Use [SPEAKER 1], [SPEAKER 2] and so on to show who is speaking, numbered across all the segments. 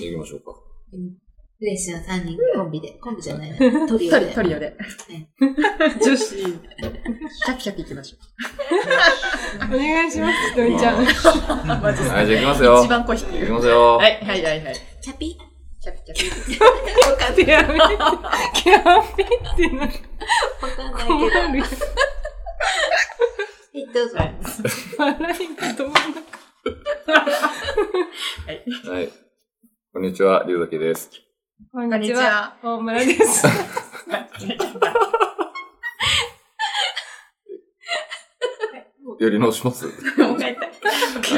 [SPEAKER 1] 行きましょうか。
[SPEAKER 2] フレッシュな3人コンビで、コンビじゃないな、トリオで。
[SPEAKER 3] トリトリオで。
[SPEAKER 4] 女子。
[SPEAKER 3] キャピキャピ行きましょ
[SPEAKER 4] お願いします、ひとみちゃん。
[SPEAKER 1] はい、じゃあ行きますよ。
[SPEAKER 3] 一番声低い。
[SPEAKER 1] 行きますよ。
[SPEAKER 3] はい、はい、はい、はい。
[SPEAKER 2] キャピ
[SPEAKER 3] キャピキャピ。
[SPEAKER 4] 分かってやめて。キャーピってな。
[SPEAKER 2] わかんない
[SPEAKER 4] 困
[SPEAKER 2] けど。はい、どうぞ。
[SPEAKER 4] 笑いが止まんなか
[SPEAKER 1] はい。こんにちは、龍崎です。
[SPEAKER 4] こん
[SPEAKER 3] にちは。
[SPEAKER 4] 大村です。
[SPEAKER 1] やり直します？
[SPEAKER 3] もう一回言っ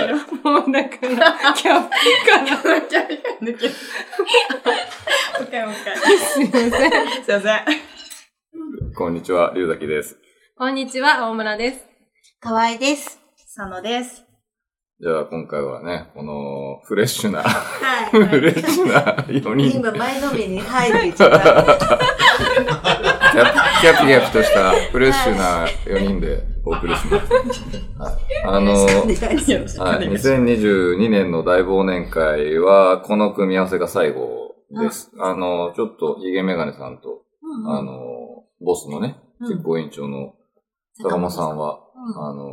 [SPEAKER 3] て。
[SPEAKER 4] もうだから、キャッピから。
[SPEAKER 3] キャピキャピ抜ける。もう一回、もう一回。
[SPEAKER 4] すいません。
[SPEAKER 3] すいません。
[SPEAKER 1] こんにちは、龍崎です。
[SPEAKER 4] こんにちは、大村です。
[SPEAKER 2] かわいです。
[SPEAKER 3] 佐野です。
[SPEAKER 1] じゃあ今回はね、このフレッシュな、
[SPEAKER 2] は
[SPEAKER 1] フレッシュな4
[SPEAKER 2] い。
[SPEAKER 1] 人、
[SPEAKER 2] 今、前のめりに入る一番。
[SPEAKER 1] キャピキャピキャピとしたフレッシュな4人でお送りします。はいあの、はい、
[SPEAKER 3] 願いします。
[SPEAKER 1] 2022年の大忘年会は、この組み合わせが最後です。あの、ちょっと、ヒゲメガネさんと、あの、ボスのね、
[SPEAKER 2] うん
[SPEAKER 1] 実行委員長の坂本さんは、あの、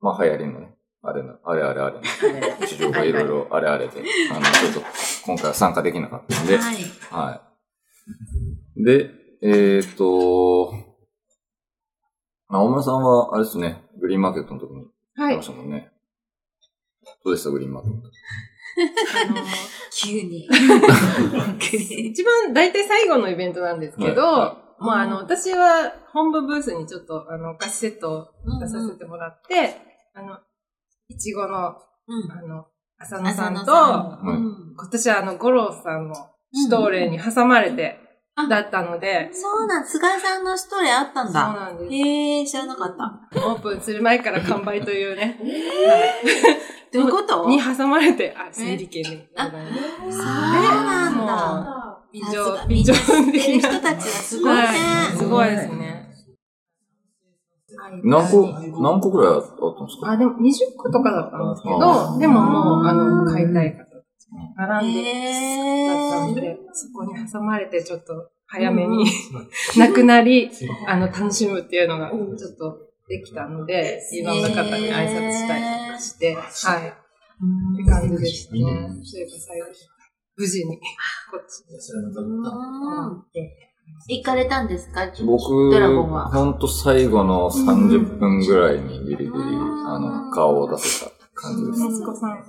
[SPEAKER 1] まあ、流行りのね、あれの、あれあれあれの、市場がいろいろあれあれで、あの、ちょっと、今回は参加できなかったんで、
[SPEAKER 2] はい。
[SPEAKER 1] はい。で、えーっと、あ、大村さんは、あれですね、グリーンマーケットの時に
[SPEAKER 4] はい
[SPEAKER 1] 来まし。たもんね。どうでした、グリーンマーケット？
[SPEAKER 4] あの
[SPEAKER 2] 急に。
[SPEAKER 4] 一番、大体最後のイベントなんですけど、
[SPEAKER 1] は
[SPEAKER 4] まあ、あの、私は本部ブースにちょっと、あの、お菓子セットを出させてもらって、あの、いちごの、
[SPEAKER 2] うん。
[SPEAKER 4] あの、浅野さんと、
[SPEAKER 2] ん
[SPEAKER 1] はい
[SPEAKER 2] うん
[SPEAKER 4] 今年はあの、五郎さんのシュトーレンに挟まれて、
[SPEAKER 2] うん
[SPEAKER 4] だったので、
[SPEAKER 2] そうなん、菅井さんのストーリーあったん
[SPEAKER 4] そう
[SPEAKER 2] だ。
[SPEAKER 4] なんです。
[SPEAKER 2] へえ、知らなかった。
[SPEAKER 4] オープンする前から完売というね。
[SPEAKER 2] どういうこと？
[SPEAKER 4] に挟まれて、あ、整理券で。
[SPEAKER 2] そうなん
[SPEAKER 4] も
[SPEAKER 2] だ。
[SPEAKER 4] う、美女美女
[SPEAKER 2] 知ってる
[SPEAKER 4] 的な。
[SPEAKER 2] 人たちはすごいね。
[SPEAKER 4] はいすごいですね。
[SPEAKER 1] 何個、何個くらいあったんですか？
[SPEAKER 4] あ、でも20個とかだったんですけ
[SPEAKER 1] あ
[SPEAKER 4] ど、でももう、あの、買いたい方たちが並んで、
[SPEAKER 2] へ
[SPEAKER 4] だったの
[SPEAKER 2] ー
[SPEAKER 4] で、そこに挟まれてちょっと早めに、なくなり、あの、楽しむっていうのがちょっとできたので、いろんな方に挨拶したりとかして、はい。って感じでしたね。それが最後、無事に、こっちに。
[SPEAKER 2] うん行かれたんですか？
[SPEAKER 1] 僕、
[SPEAKER 2] ドラゴンは。
[SPEAKER 1] ほんと最後の30分ぐらいにギリギリ、あの、顔を出せた感じです。
[SPEAKER 4] 息子さん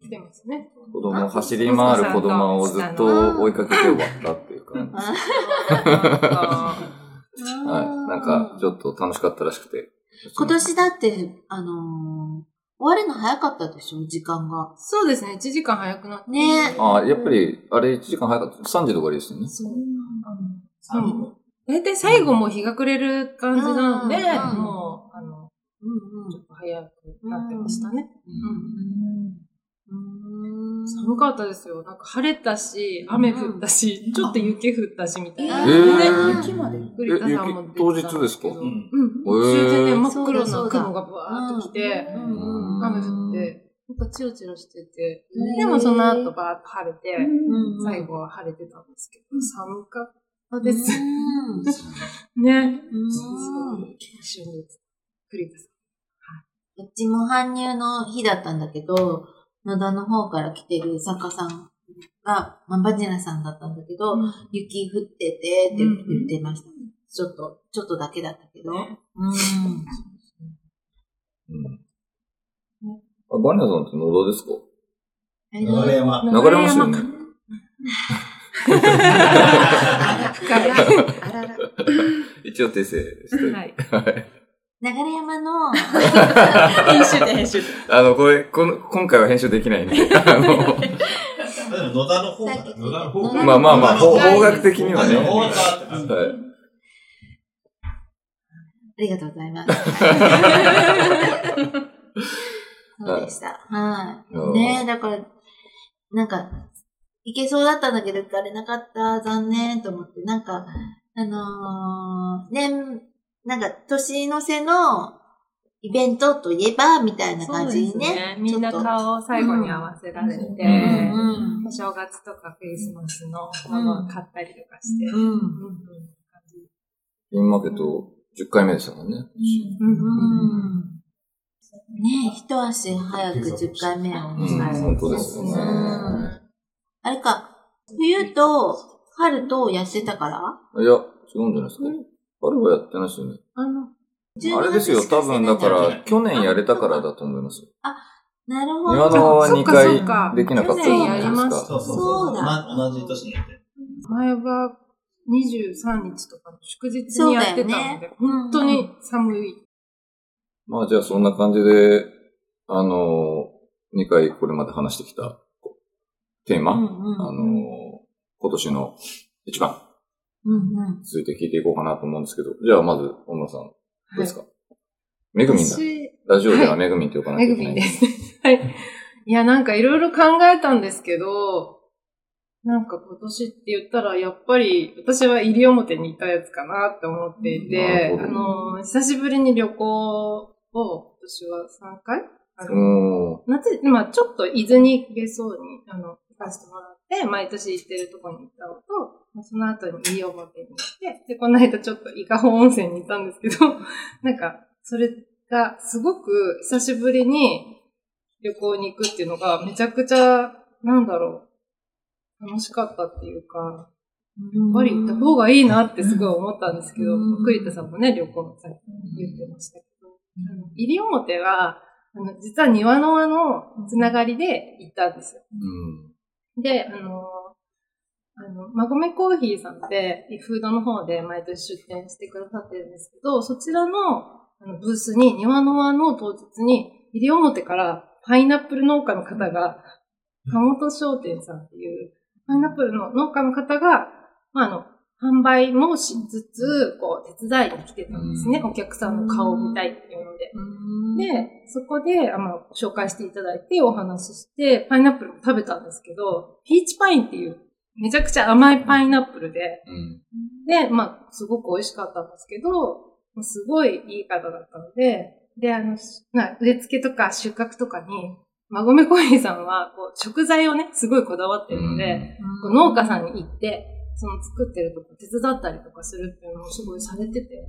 [SPEAKER 4] 来てますね。
[SPEAKER 1] 子供、走り回る子供をずっと追いかけて終わったっていう感じ。
[SPEAKER 4] あ
[SPEAKER 1] はい。なんか、ちょっと楽しかったらしくて。
[SPEAKER 2] 今年だって、あのー、終わるの早かったでしょ？時間が。
[SPEAKER 4] そうですね、1時間早くなって。
[SPEAKER 2] ね
[SPEAKER 1] あやっぱり、あれ1時間早かった。3時とかでしたよね。
[SPEAKER 4] そう。う。ん。大体最後も日が暮れる感じなので、
[SPEAKER 2] うん
[SPEAKER 4] もう、あの、
[SPEAKER 2] うん
[SPEAKER 4] ちょっと早くなってましたね。
[SPEAKER 2] うん。うん。
[SPEAKER 4] 寒かったですよ。なんか晴れたし、雨降ったし、ちょっと雪降ったしみたいな。
[SPEAKER 2] え
[SPEAKER 3] 雪まで。
[SPEAKER 4] 栗田さんも
[SPEAKER 1] 当日ですか？
[SPEAKER 4] けど
[SPEAKER 5] うん。
[SPEAKER 4] 終電真っ黒な雲がバーっと来て、
[SPEAKER 2] うん
[SPEAKER 4] 雨降って、なん。かチロチロしてて、
[SPEAKER 2] うん。
[SPEAKER 4] でもその後バーっと晴れて、
[SPEAKER 2] うん。
[SPEAKER 4] 最後は晴れてたんですけど、寒かったです。
[SPEAKER 2] うん
[SPEAKER 4] ね。
[SPEAKER 2] うん
[SPEAKER 4] 一瞬です。栗田さん。
[SPEAKER 2] うちも搬入の日だったんだけど、野田の方から来てる作家さんが、まあ、バジナさんだったんだけど、雪降っててって言ってました。ちょっと、ちょっとだけだったけど。うん。
[SPEAKER 1] うん。あバニラさんって野田ですか？
[SPEAKER 2] え
[SPEAKER 5] 流山。
[SPEAKER 1] 流れますよね。
[SPEAKER 4] 深い。
[SPEAKER 3] あらら。
[SPEAKER 1] 一応訂正して。
[SPEAKER 4] はい。
[SPEAKER 2] 流山の、
[SPEAKER 3] 編集で編集で。
[SPEAKER 1] あの、これ、この、今回は編集できないんで、
[SPEAKER 5] 野田の方が、野田の方が。
[SPEAKER 1] まあまあまあ、
[SPEAKER 5] 方
[SPEAKER 1] 角的にはね。はい。
[SPEAKER 2] ありがとうございます。そうでした。はい。
[SPEAKER 1] うん
[SPEAKER 2] ねえ、だから、なんか、いけそうだったんだけど、行かれなかった、残念と思って、なんか、あのー、年、なんか、年の瀬の、イベントといえば、みたいな感じに
[SPEAKER 4] そうです
[SPEAKER 2] ね。
[SPEAKER 4] みんな顔を最後に合わせられて、
[SPEAKER 2] うん
[SPEAKER 4] お正月とかクリスマスのものを買ったりとかして、
[SPEAKER 2] うん。
[SPEAKER 4] うんうん
[SPEAKER 1] インマーケット10回目でしたもんね。
[SPEAKER 4] うん
[SPEAKER 2] うん。ね一足早く10回目を
[SPEAKER 1] うん、
[SPEAKER 2] 迎える。
[SPEAKER 1] 本当ですよね。
[SPEAKER 2] あれか、冬と春とやってたから？
[SPEAKER 1] いや、違うんじゃないですか。春はやってないですよね。
[SPEAKER 4] あの、
[SPEAKER 1] あれですよ、多分だから、去年やれたからだと思いますよ。
[SPEAKER 2] なるほ
[SPEAKER 1] 庭の
[SPEAKER 2] ど。
[SPEAKER 1] は2
[SPEAKER 4] そっかそっか
[SPEAKER 1] 回できなかったじゃないです
[SPEAKER 4] 去年やりまし
[SPEAKER 1] か。
[SPEAKER 5] そうそう
[SPEAKER 2] だ
[SPEAKER 5] 同じ年にやって。
[SPEAKER 4] 前は23日とかの祝日にやってたので、
[SPEAKER 2] ね
[SPEAKER 4] 本当に寒い。
[SPEAKER 1] まあじゃあそんな感じで、あの、2回これまで話してきたテーマ、
[SPEAKER 2] うんうん
[SPEAKER 1] あの、今年の一番
[SPEAKER 2] うんうん。
[SPEAKER 1] 続いて聞いていこうかなと思うんですけど、じゃあまず、大村さん、どうですか、めぐみんだ。
[SPEAKER 4] 私、
[SPEAKER 1] ラジオではめぐみんって呼ばなきゃ
[SPEAKER 4] め
[SPEAKER 1] いけない。
[SPEAKER 4] ぐみんです。はい。いや、なんかいろいろ考えたんですけど、なんか今年って言ったら、やっぱり私は西表にいたやつかなって思っていて、あの、久しぶりに旅行を今年は3回あの夏、まあちょっと伊豆に別荘に、あの、行かせてもらって、毎年行ってるとこに行ったのと、まあその後に西表に行って、で、この間ちょっと伊香保温泉に行ったんですけど、なんか、それがすごく久しぶりに旅行に行くっていうのがめちゃくちゃ、なんだろう、楽しかったっていうか、やっぱり行った方がいいなってすごい思ったんですけど、
[SPEAKER 2] うん
[SPEAKER 4] 栗田さんもね、旅行の際言ってましたけど、あの西表は、あの、実は庭の輪のつながりで行ったんですよ。
[SPEAKER 1] うん。
[SPEAKER 4] で、あの、あの、まごめコーヒーさんって、フードの方で毎年出店してくださってるんですけど、そちらのあのブースに、庭の輪の当日に、西表からパイナップル農家の方が、鴨本商店さんっていう、パイナップルの農家の方が、まあ、あの、販売もしつつ、こう、手伝いに来てたんですね。お客さんの顔を見たいっていうので。で、そこで、あまあ、紹介していただいてお話しして、パイナップルも食べたんですけど、ピーチパインっていう、めちゃくちゃ甘いパイナップルで、
[SPEAKER 1] うん。
[SPEAKER 4] で、まあ、すごく美味しかったんですけど、すごいいい方だったので、で、あの、な植え付けとか収穫とかに、まごめコーヒーさんは、こう、食材をね、すごいこだわってるので、こう農家さんに行って、その作ってるとこ手伝ったりとかするっていうのもすごいされてて、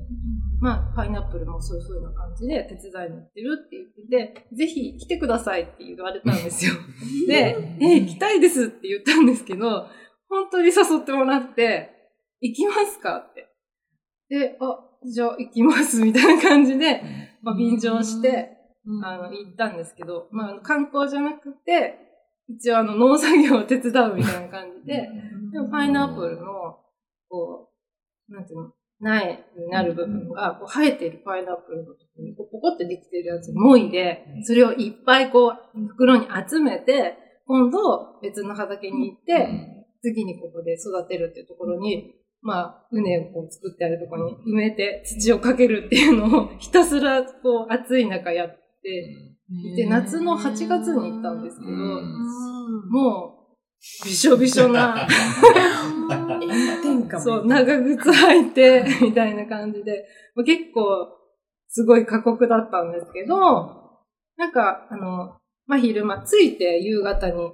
[SPEAKER 4] まあ、パイナップルもそういう風な感じで手伝いに行ってるって言ってて、ぜひ来てくださいって言われたんですよ。で、え、行きたいですって言ったんですけど、本当に誘ってもらって、行きますかって。で、あ、じゃあ行きますみたいな感じで、まあ、便乗して、あの、行ったんですけど、まあ、観光じゃなくて、一応あの、農作業を手伝うみたいな感じで、でもパイナップルの、こう、なんていうの、苗になる部分が、こう生えているパイナップルのところに、こうポコってできてるやつをもいで、それをいっぱいこう、袋に集めて、今度別の畑に行って、次にここで育てるっていうところに、まあ、畝をこう作ってあるところに埋めて土をかけるっていうのを ひたすらこう暑い中やっていて、夏の8月に行ったんですけど、もう、びしょびしょな。そう、長靴履いて、みたいな感じで、まあ結構、すごい過酷だったんですけど、なんか、あの、まあ、昼間、着いて夕方に、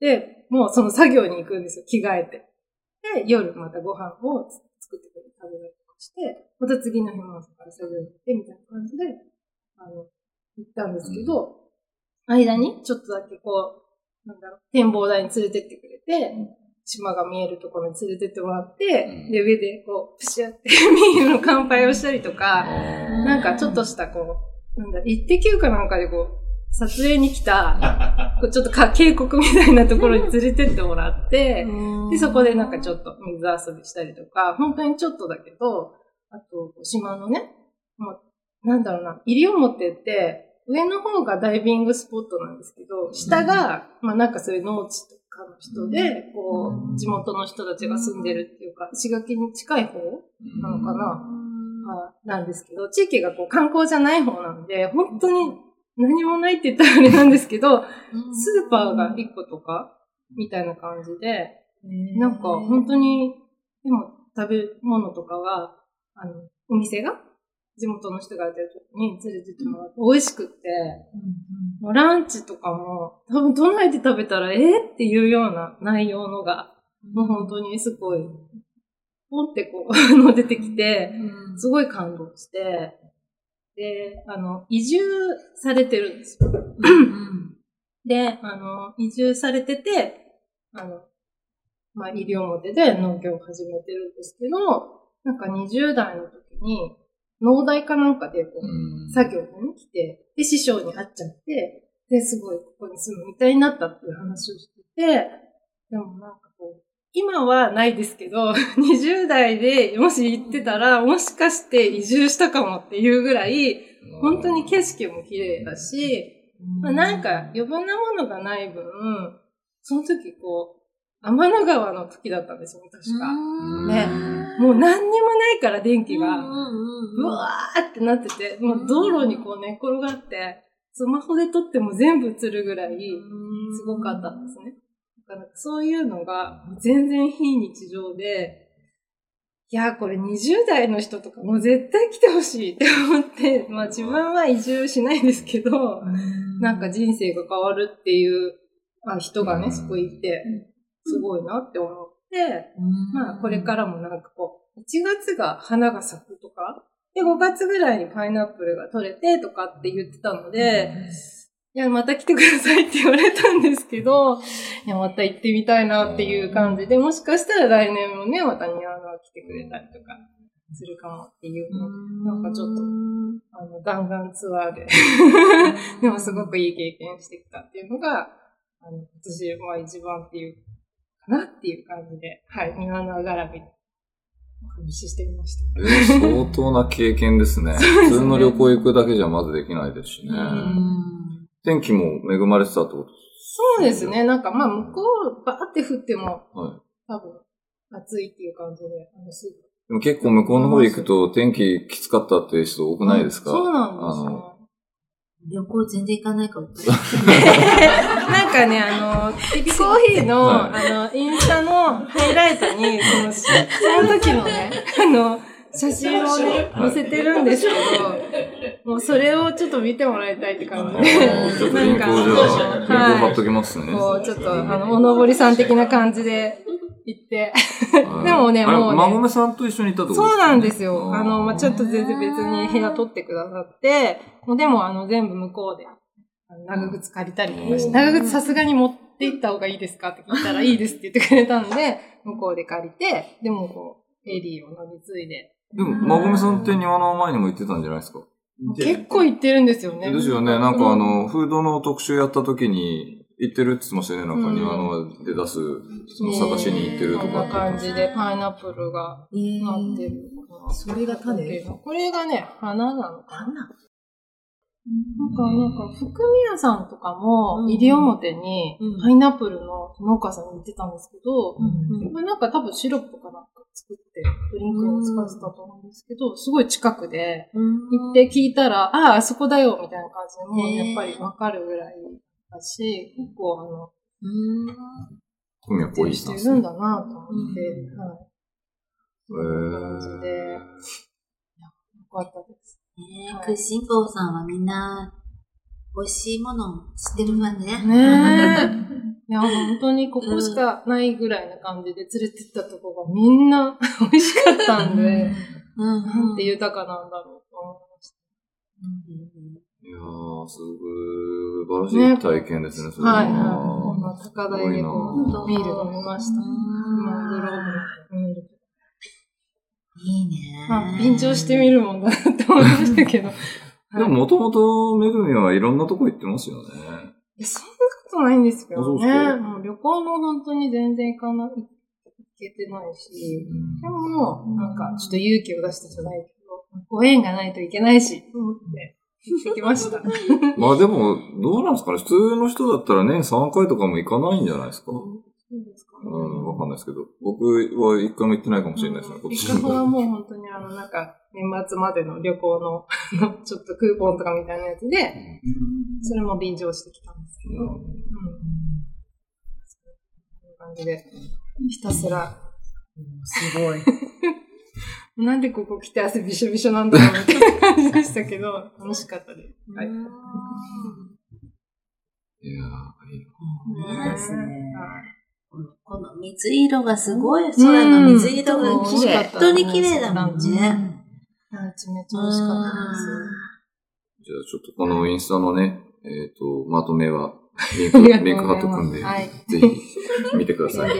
[SPEAKER 4] で、もうその作業に行くんですよ、着替えて。で、夜またご飯を作ってくれて食べたりとかして、また次の日も朝から作業に行って、みたいな感じで、あの、行ったんですけど、間にちょっとだけこう、なんだろう、展望台に連れてってくれて、島が見えるところに連れてってもらって、
[SPEAKER 1] うん。
[SPEAKER 4] で、上でこう、プシュってビールの乾杯をしたりとか、なんかちょっとしたこう、なんだ、一滴かなんかでこう、撮影に来た、こうちょっとか渓谷みたいなところに連れてってもらって、で、そこでなんかちょっと水遊びしたりとか、本当にちょっとだけど、あと、島のね、もう、なんだろうな、西表って、上の方がダイビングスポットなんですけど、下が、まあなんかそういう農地とかの人で、こう、地元の人たちが住んでるっていうか、石垣に近い方なのかな、あなんですけど、地域がこう観光じゃない方なんで、本当に何もないって言ったらあれなんですけど、スーパーが1個とか、みたいな感じで、なんか本当に、でも食べ物とかは、あの、お店が地元の人がいてるとこに連れてってもらって、美味しくって、もうランチとかも、多分都内で食べたら、えー、っていうような内容のが、もう本当にすごい、ポンってこう、あの出てきて、すごい感動して、で、あの、移住されてるんですよ。で、あの、移住されてて、あの、まあ、医療表で農業を始めてるんですけど、なんか20代の時に、農大かなんかでこう、
[SPEAKER 1] うん。
[SPEAKER 4] 作業に来て、で、師匠に会っちゃって、で、すごいここに住むみたいになったっていう話をしてて、でもなんかこう、今はないですけど、20代でもし行ってたら、もしかして移住したかもっていうぐらい、本当に景色も綺麗だし、まあ、なんか余分なものがない分、その時こう、天の川の時だったんですよね、確か。ねもう何にもないから電気が。ブワーってなってて、もう道路にこう寝っ転がって、スマホで撮っても全部映るぐらい、すごかったんですね。だからそういうのが全然非日常で、いや、これ20代の人とかもう絶対来てほしいって思って、まあ自分は移住しないですけど、なんか人生が変わるっていうあ人がね、そこ行って、すごいなって思って、まあこれからもなんかこう、1月が花が咲くとか、で5月ぐらいにパイナップルが取れてとかって言ってたので、いや、また来てくださいって言われたんですけど、いや、また行ってみたいなっていう感じで、もしかしたら来年もね、またニワノが来てくれたりとかするかもっていうのなんかちょっと、あの、弾丸ツアーで、でもすごくいい経験してきたっていうのが、あの、私は一番っていう、かなっていう感じで、はい、ニワノ絡みでお話ししてみました。
[SPEAKER 1] えー相当な経験 ですね。普通の旅行行くだけじゃまずできないですしね。天気も恵まれてたってこと
[SPEAKER 4] そうですね。なんかまあ向こうバーって降っても
[SPEAKER 1] はい。
[SPEAKER 4] 多分暑いっていう感じで、あのすぐ
[SPEAKER 1] でも結構向こうの方行くと天気きつかったっていう人多くないですか？
[SPEAKER 4] そうなんです
[SPEAKER 1] あの
[SPEAKER 4] よ。
[SPEAKER 2] 旅行全然行かないから分かんな
[SPEAKER 4] んかね、あの、ティピコーヒーの、
[SPEAKER 1] はい。
[SPEAKER 4] あの、インスタのハイライトに、その、その時のね、あの、写真をね、載せてるんですけど、もうそれをちょっと見てもらいたいって感じで、
[SPEAKER 1] ちょっとリンクをじゃあ、リンクを貼っときますね。
[SPEAKER 4] こう、ちょっと、あの、おのぼりさん的な感じで行って、
[SPEAKER 1] はい
[SPEAKER 4] でもねもうね
[SPEAKER 1] 馬込さんと一緒に行ったと
[SPEAKER 4] そうなんですよ。あの、まあ、ちょっと
[SPEAKER 1] 全
[SPEAKER 4] 全然別に部屋取ってくださって、もうでもあの、全部向こうで、あの長靴借りたりとかして、長靴さすがに持って行った方がいいですかって聞いたら、いいですって言ってくれたんで、向こうで借りて、でもこう、エリーを乗り継いで。
[SPEAKER 1] でも、馬込さんって庭の前にも行ってたんじゃないですか？
[SPEAKER 4] 結構行ってるんですよね。
[SPEAKER 1] ですよね。なんかあの、フードの特集やった時に、行ってるって言ってましたよね。なんか
[SPEAKER 4] うん
[SPEAKER 1] 庭ので出す、その探しに行ってると
[SPEAKER 4] こんな
[SPEAKER 1] かって言ってました。
[SPEAKER 4] 感じで、パイナップルが
[SPEAKER 2] え
[SPEAKER 4] なってる。
[SPEAKER 3] それが種？
[SPEAKER 4] これがね、花なのかな
[SPEAKER 2] なん
[SPEAKER 4] か、なんか、福宮さんとかも、
[SPEAKER 2] うん。
[SPEAKER 4] 西表に
[SPEAKER 2] うん、
[SPEAKER 4] パイナップルの農家さんに行ってたんですけど、なんか多分シロップかなんか作って、ドリンクを使ってたと思うんですけど、すごい近くで、行って聞いたら、ああ、あそこだよ、みたいな感じで、やっぱりわかるぐらいだし、結構あの、
[SPEAKER 2] うん。
[SPEAKER 1] 今夜こう
[SPEAKER 4] て。るんだなと思って、はい。そんな感じで、よかったです。
[SPEAKER 2] ねえ、クッシン坊さんはみんな、美味しいものを知ってるわね。
[SPEAKER 4] ねえ。いや、本当にここしかないぐらいな感じで連れてったとこがみんな 美味しかったんで、
[SPEAKER 2] うん。
[SPEAKER 4] なんて豊かなんだろうと思いました。
[SPEAKER 1] いやー、すごい、素晴らしい体験ですね、それ
[SPEAKER 4] はい、はい。
[SPEAKER 1] は
[SPEAKER 4] この高台でこ
[SPEAKER 1] す
[SPEAKER 4] う、ビール飲みました。まあ、グローブのビール。
[SPEAKER 2] いいね。
[SPEAKER 4] まあ、緊張してみるもんだなって思いましたけど。
[SPEAKER 1] でも、もともと、めぐみはいろんなとこ行ってますよね。
[SPEAKER 4] いやそんなことないんですけどね。もう旅行も本当に全然行かない、行けてないし。でも、なんか、ちょっと勇気を出してじゃないけど、ご縁がないといけないし、と思って、行ってきました。
[SPEAKER 1] まあでも、どうなんですかね普通の人だったら年3回とかも行かないんじゃないですか
[SPEAKER 4] そう
[SPEAKER 1] ん、わかんないですけど。僕は一回も行ってないかもしれないですね、今
[SPEAKER 4] イ
[SPEAKER 1] 年
[SPEAKER 4] カはもう本当にあの、なんか、年末までの旅行の、ちょっとクーポンとかみたいなやつで、それも便乗してきたんですけど、うん。そういう感じで、ひたすら、
[SPEAKER 3] すごい。
[SPEAKER 4] なんでここ来て汗びしょびしょなんだろうみたいな感じでしたけど、楽しかったです。はい。
[SPEAKER 1] いやー、いい
[SPEAKER 2] ね
[SPEAKER 3] ですね。
[SPEAKER 2] この水色がすごい、空の水色が
[SPEAKER 4] うん
[SPEAKER 2] 綺麗。本当に綺麗だもんね。
[SPEAKER 4] ランチめっちゃ美味しかったです。
[SPEAKER 1] じゃあちょっとこのインスタのね、えっ、と、まとめは、リン
[SPEAKER 4] ありが
[SPEAKER 1] ク、リンク
[SPEAKER 4] とうござい
[SPEAKER 1] 貼っとくんで、ぜひ見てください。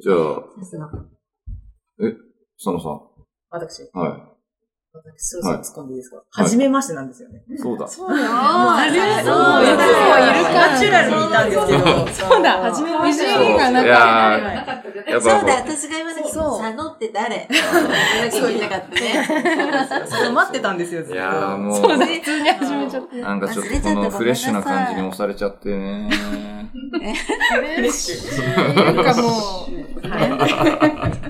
[SPEAKER 1] じゃあ、
[SPEAKER 2] さすが。
[SPEAKER 1] 佐野さん？
[SPEAKER 3] 私、
[SPEAKER 1] は
[SPEAKER 3] 私、そろそろ突っ込んでいいですか？
[SPEAKER 1] い
[SPEAKER 3] 初めましてなんですよね。
[SPEAKER 1] い。そうだ。
[SPEAKER 3] そうだよ。
[SPEAKER 2] あれ
[SPEAKER 3] そう、いつ
[SPEAKER 2] そう
[SPEAKER 3] もいる
[SPEAKER 2] だ
[SPEAKER 3] ナチュラルにいたんですけど。
[SPEAKER 4] そうだ、初めまして。
[SPEAKER 1] そう
[SPEAKER 4] がなかった
[SPEAKER 2] そうだ、私が言わなきゃ
[SPEAKER 3] そう
[SPEAKER 2] 佐野って誰？言わなきゃいけなかったね。
[SPEAKER 3] そう、待ってたんですよ、ずっと
[SPEAKER 1] いやーもう、
[SPEAKER 4] そうだ、普通に始めちゃって。
[SPEAKER 1] なんかちょっとこのフレッシュな感じに押されちゃってね。
[SPEAKER 4] フレッシュ。なんかもう、
[SPEAKER 3] はい。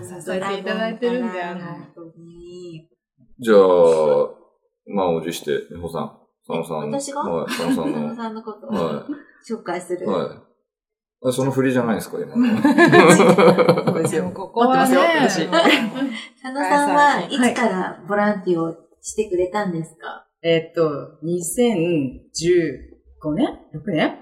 [SPEAKER 4] もう支えていただいてるんで、あの、
[SPEAKER 2] 本当に。
[SPEAKER 1] じゃあ、まあ、おじして、美穂さん。佐野さん。
[SPEAKER 2] 私が？
[SPEAKER 1] はい、佐野さん
[SPEAKER 2] 佐野
[SPEAKER 1] の。
[SPEAKER 2] さんのことを
[SPEAKER 1] は
[SPEAKER 2] 紹介する。
[SPEAKER 1] い。はい。あその振りじゃないですか、今の。
[SPEAKER 3] そうですよ。
[SPEAKER 4] ここはね、
[SPEAKER 3] 待ってますよ
[SPEAKER 2] 佐野さんはいつからボランティアをしてくれたんですか？
[SPEAKER 3] えっと、2015年 ?6 年？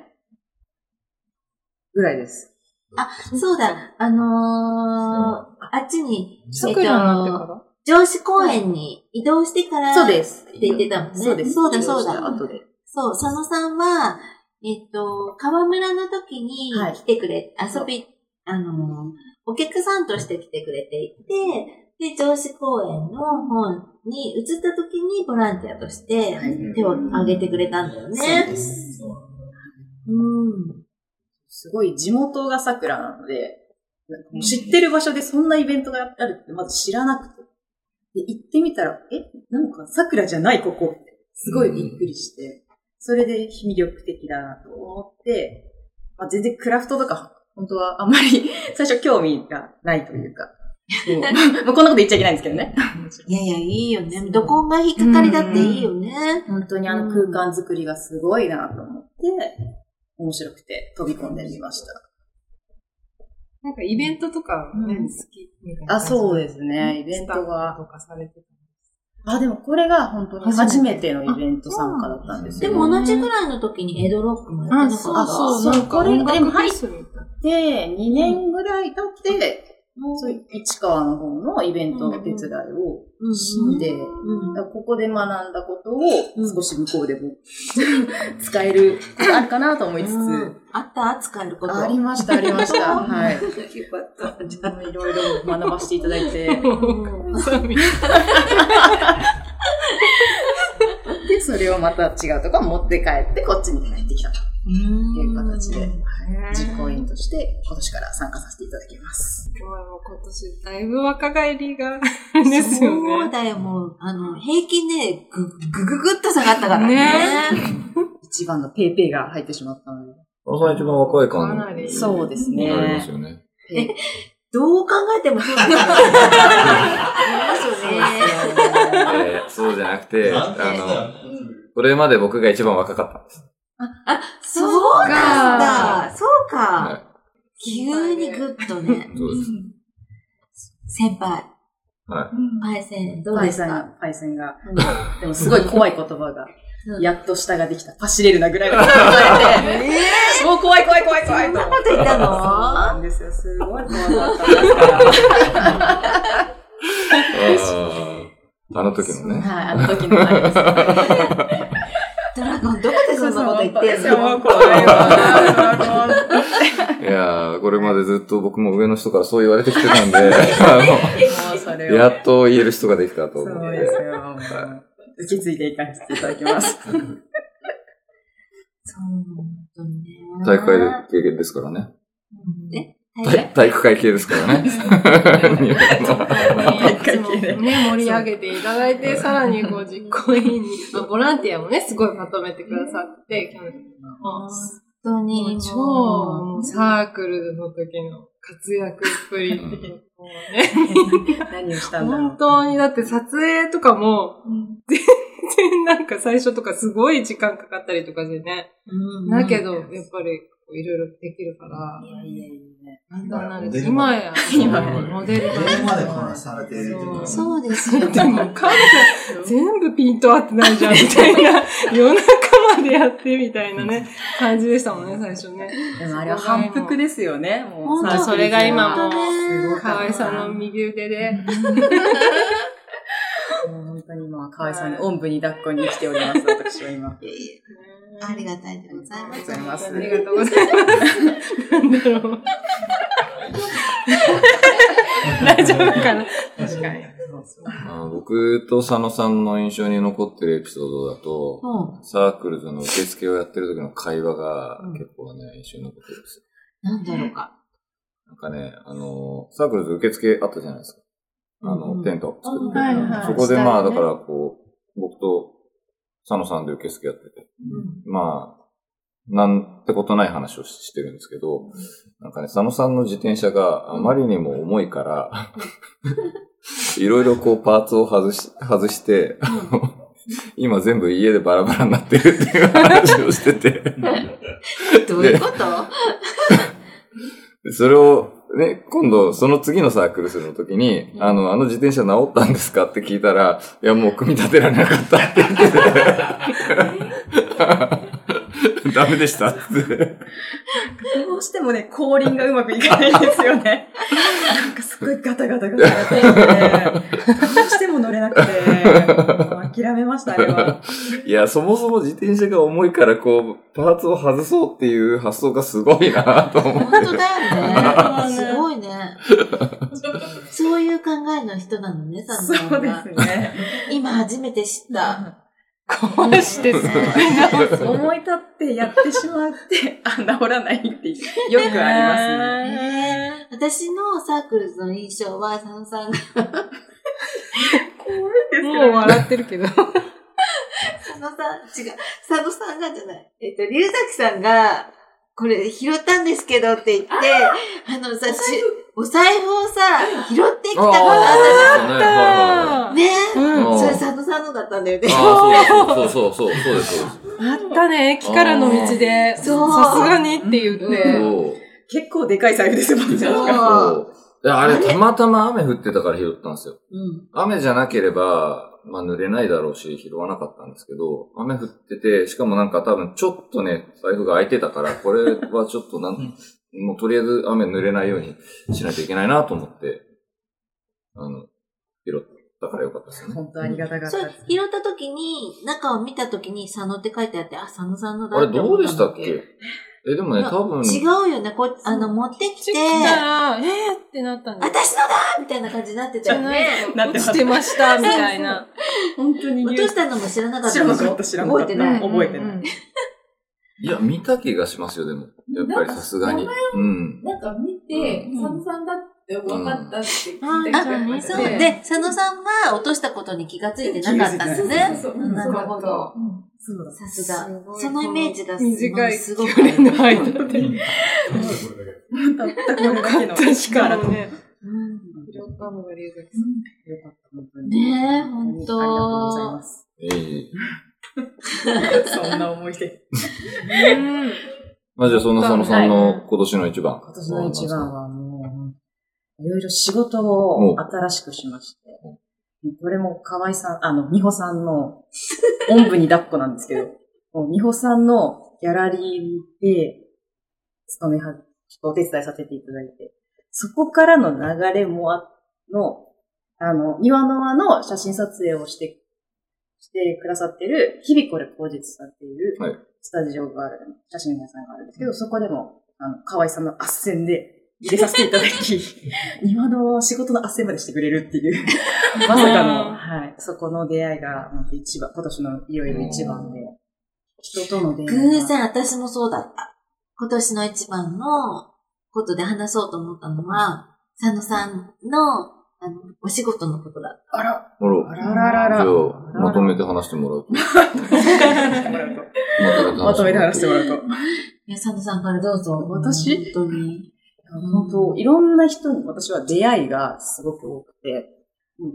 [SPEAKER 3] ぐらいです。
[SPEAKER 2] あ、そうだ、あのー、あっちに、
[SPEAKER 4] 桜になってから
[SPEAKER 2] 上司公園に移動してから、
[SPEAKER 3] そうです。
[SPEAKER 2] って言ってたもんね。
[SPEAKER 3] そうです。
[SPEAKER 2] そうだ、そうだ。そう、佐野さんは、えっと、川村の時に
[SPEAKER 3] はい
[SPEAKER 2] 来てくれ、遊び、あの、お客さんとして来てくれていて、で、上司公園の方に移った時にボランティアとして
[SPEAKER 3] はい
[SPEAKER 2] 手を挙げてくれたんだよね。
[SPEAKER 3] そうです。
[SPEAKER 2] うん。
[SPEAKER 3] すごい地元が桜なので、知ってる場所でそんなイベントがあるってまず知らなくて。で、行ってみたら、え、なんか桜じゃないここって、すごいびっくりして、それで魅力的だなと思って、まあ、全然クラフトとか、本当はあんまり 最初興味がないというか、もう。まあこんなこと言っちゃいけないんですけどね。
[SPEAKER 2] いやいや、いいよね。どこが引っかかりだっていいよね。
[SPEAKER 3] 本当にあの空間作りがすごいなと思って、面白くて飛び込んでみました。
[SPEAKER 4] なんかイベントとかね、
[SPEAKER 3] うん
[SPEAKER 4] 好きみたいな。
[SPEAKER 3] あ、そうですね。イベントが
[SPEAKER 4] フ。とかされてた。
[SPEAKER 3] あ、でもこれが本当に初めてのイベント参加だったんですよ。
[SPEAKER 2] でも同じぐらいの時にエドロックもやってなかった。
[SPEAKER 3] あそう
[SPEAKER 4] なんか
[SPEAKER 3] これでも入っ
[SPEAKER 4] フェスみたいな。
[SPEAKER 3] で、2年ぐらい経って、
[SPEAKER 2] うん
[SPEAKER 3] そういう市川の方のイベントの手伝いを
[SPEAKER 2] うん
[SPEAKER 3] して、ここで学んだことを少し向こうでも 使えることあるかなと思いつつ、
[SPEAKER 2] うん。あった使えること。
[SPEAKER 3] ありました、ありました。はい。
[SPEAKER 2] よかった。じゃあ
[SPEAKER 3] いろいろ学ばせていただいて、で、それをまた違うところ持って帰って、こっちに帰ってきたという形で、実行委員として今年から参加させていただきます。
[SPEAKER 4] 今年だいぶ若返りがですよ
[SPEAKER 2] そう
[SPEAKER 4] ね。
[SPEAKER 2] だよ、もう、あの、平均でぐ、ぐぐぐっと下がったからね。
[SPEAKER 3] 一番のペーペーが入ってしまったので。
[SPEAKER 1] 佐野さん一番若い
[SPEAKER 4] か
[SPEAKER 1] 感
[SPEAKER 4] なり。
[SPEAKER 3] そうですね。
[SPEAKER 1] ありますよね。
[SPEAKER 3] ペイ
[SPEAKER 2] どう考えてもそうだから。ありますよね。
[SPEAKER 1] えーそうじゃなくて、あの、これまで僕が一番若かったんです。
[SPEAKER 2] そうなんだ。そうか。
[SPEAKER 1] は
[SPEAKER 2] 急にぐっとね。
[SPEAKER 1] い。そうです。
[SPEAKER 2] 先輩、
[SPEAKER 1] はい。
[SPEAKER 2] パイセン、どう
[SPEAKER 3] パイセン
[SPEAKER 2] ですか、
[SPEAKER 3] パイセンが。
[SPEAKER 2] うん
[SPEAKER 3] でもすごい怖い言葉が
[SPEAKER 2] う、ん
[SPEAKER 3] やっと下ができた。走れるなぐらいのこと言われて、もう怖い怖い怖い怖い。
[SPEAKER 2] そんなこと言ったの？
[SPEAKER 3] そうなんですよ。すごい怖かったんですから。
[SPEAKER 1] あの時のね。
[SPEAKER 3] はい、あの時の。
[SPEAKER 2] ドラゴン、どこでそんなこと言ってんの？
[SPEAKER 3] 怖いわ。
[SPEAKER 1] いやー、これまでずっと僕も上の人からそう言われてきてたんで、あの、
[SPEAKER 3] を。
[SPEAKER 1] やっと言える人ができたと思って
[SPEAKER 3] そうです。よ。受け継いでいかせていただきます。
[SPEAKER 2] そう、本当にね。
[SPEAKER 1] 大会経験ですからね。
[SPEAKER 2] え？
[SPEAKER 1] 体体育会系ですからね。
[SPEAKER 3] 大会系で
[SPEAKER 4] ね、盛り上げていただいて、さらにこう実行委員に、まあボランティアもね、すごいまとめてくださって、去年
[SPEAKER 2] 本当に
[SPEAKER 4] 超、もうサークルの時の活躍っぷりっていう、もうね、
[SPEAKER 3] 何をしたんだ
[SPEAKER 4] 本。当にだって撮影とかも、全然なんか最初とかすごい時間かかったりとかでね。
[SPEAKER 2] うん。
[SPEAKER 4] だけど、やっぱりこういろいろできるから、
[SPEAKER 3] いやいやいや。
[SPEAKER 4] 簡単なん。今や、
[SPEAKER 3] 今
[SPEAKER 4] そうモデル
[SPEAKER 5] までこなされている
[SPEAKER 2] そう。ですよ。
[SPEAKER 4] でも、カン全部ピント合ってないじゃん、みたいな。夜中までやって、みたいなね、感じでしたもんね、最初ね。
[SPEAKER 3] でもあれは反復ですよね。もう
[SPEAKER 2] 本当
[SPEAKER 3] さ
[SPEAKER 4] それが今もう。
[SPEAKER 2] 本当ね。
[SPEAKER 4] 河合さんの右腕で、
[SPEAKER 3] もう本当に今は河合さんにおんぶに抱っこに生きております、私は今。
[SPEAKER 2] ありがたいでございます。
[SPEAKER 3] ありがとうございます。
[SPEAKER 4] なんだろう。大丈夫かな確かに。
[SPEAKER 1] あ僕と佐野さんの印象に残ってるエピソードだと、
[SPEAKER 2] うん。
[SPEAKER 1] サークルズの受付をやってる時の会話が結構ね、印象に残ってるんですよ。
[SPEAKER 2] なんだろうか。
[SPEAKER 1] なんかね、あの、サークルズ受付あったじゃないですか。あの、テント作って。そこでまあ、だからこう、僕と佐野さんで受付やってて、まあ、なんてことない話をしてるんですけど、なんかね、佐野さんの自転車があまりにも重いから、いろいろこうパーツを外し、外して、今全部家でバラバラになってるっていう話をしてて、
[SPEAKER 2] どういうこと？
[SPEAKER 1] でそれを、ね、今度、その次のサークルスの時に、あの、あの自転車直ったんですかって聞いたら、いや、もう組み立てられなかったって言ってて、ダメでしたって。
[SPEAKER 3] どうしてもね、後輪がうまくいかないんですよね。なんかすごいガタガタガタやってるので、どうしても乗れなくて、諦めました、あれは。
[SPEAKER 1] いや、そもそも自転車が重いから、こう、パーツを外そうっていう発想がすごいなと思って。
[SPEAKER 2] 本当だよね。すごいね。そういう考えの人なのね、サン
[SPEAKER 3] そ
[SPEAKER 2] さん
[SPEAKER 3] うで
[SPEAKER 2] が
[SPEAKER 3] す。ね。
[SPEAKER 2] 今初めて知った。
[SPEAKER 4] こうして作り直す。
[SPEAKER 3] 思い立ってやってしまって、あ、治らないってよくありますね。
[SPEAKER 2] えー私のサークルズの印象は、サンさんが、
[SPEAKER 4] もう笑ってるけど。
[SPEAKER 2] 佐野さん、違う、佐野さんがじゃない。えっと、龍崎さんが、これ拾ったんですけどって言って、あのさ、しお財布をさ、拾ってきたから、
[SPEAKER 1] ああ、ね、はいはいはい。
[SPEAKER 2] ね。それ佐野さんのだったんだよね。
[SPEAKER 1] ああ、そうそうそうそう、そうです、そうです。
[SPEAKER 4] あったね、駅からの道で、さす
[SPEAKER 2] そう
[SPEAKER 4] がにって言って。
[SPEAKER 1] そう。
[SPEAKER 3] 結構でかい財布ですもんね。
[SPEAKER 2] そう
[SPEAKER 1] そう。であれ、たまたま雨降ってたから拾ったんですよ。
[SPEAKER 2] うん。
[SPEAKER 1] 雨じゃなければ、まあ濡れないだろうし、拾わなかったんですけど、雨降ってて、しかもなんか多分ちょっとね、財布が開いてたから、これはちょっとなん、もうとりあえず雨濡れないようにしないといけないなと思って、あの、拾ったからよかったですよね。
[SPEAKER 3] 本当ありがたかったです。、
[SPEAKER 2] 拾った時に、中を見た時に、佐野って書いてあって、あ、佐野さんのだ
[SPEAKER 1] あれどうでしたっ
[SPEAKER 2] け？
[SPEAKER 1] けえ、でもね、多分、
[SPEAKER 2] 違うよね。こう、あの、持ってきて、
[SPEAKER 4] 来たら、えーってなったんです
[SPEAKER 2] 私のだみたいな感じになってたよね。
[SPEAKER 3] なってました
[SPEAKER 4] 落ちてました、みたいな。
[SPEAKER 3] 本当に
[SPEAKER 2] 落としたのも知らなかったでしょ
[SPEAKER 3] 知らなかった、知らなかった。
[SPEAKER 2] 覚えてない？
[SPEAKER 3] 覚えてない。
[SPEAKER 4] うん
[SPEAKER 1] いや、見た気がしますよ、でも。やっぱりさすがに。うん。
[SPEAKER 6] なんか見て、
[SPEAKER 2] うん
[SPEAKER 6] サムさんだって分かったって聞いた
[SPEAKER 4] うん
[SPEAKER 6] 気が
[SPEAKER 4] あ
[SPEAKER 6] して。
[SPEAKER 2] そう。で、佐野さんは落としたことに気がついてなかったんですね。
[SPEAKER 6] そうそうそう
[SPEAKER 2] うんなるほど。さすがそのイメージがすごい
[SPEAKER 4] 短い
[SPEAKER 2] すごく
[SPEAKER 4] 距離の間で。
[SPEAKER 3] たったこれだけの
[SPEAKER 4] 確かにね。
[SPEAKER 2] うん
[SPEAKER 4] 拾ったのが龍崎
[SPEAKER 3] よかった、本当に。
[SPEAKER 2] ねえ、ほんと。
[SPEAKER 3] ありがとうございます。
[SPEAKER 1] ええ
[SPEAKER 3] そんな思い出。
[SPEAKER 4] さん。うん。
[SPEAKER 1] まあじゃあ、その佐野さんの今年の一番。
[SPEAKER 3] 今年の一番はもう、いろいろ仕事を新しくしまして、これも河合さん、あの、美穂さんの、おんぶに抱っこなんですけど、もう美穂さんのギャラリーで、勤めは、ちょっとお手伝いさせていただいて、そこからの流れもあ、の、あの、庭の輪の写真撮影をして、してくださってる、日々これ口実さんっていう
[SPEAKER 1] はい、
[SPEAKER 3] スタジオがある、写真屋さんがあるんですけど、そこでも、あの、河合さんの斡旋で入れさせていただき、庭の仕事の斡旋までしてくれるっていう、まさかの、はい、そこの出会いが、一番、今年のいよいよ一番で、人との出会いが。
[SPEAKER 2] 偶然、私もそうだった。今年の一番のことで話そうと思ったのは、佐野さんの、あの、お仕事のことだっ
[SPEAKER 3] あら、
[SPEAKER 1] あ
[SPEAKER 3] あ
[SPEAKER 1] ら。
[SPEAKER 3] らららら。
[SPEAKER 1] じゃあ、まとめて話してもらう と。
[SPEAKER 3] まとめて話してもらうと。
[SPEAKER 2] た。いや、佐野さんからどうぞ。
[SPEAKER 3] 私？
[SPEAKER 2] 本当に。
[SPEAKER 3] 本当、いろんな人に私は出会いがすごく多くて、うん。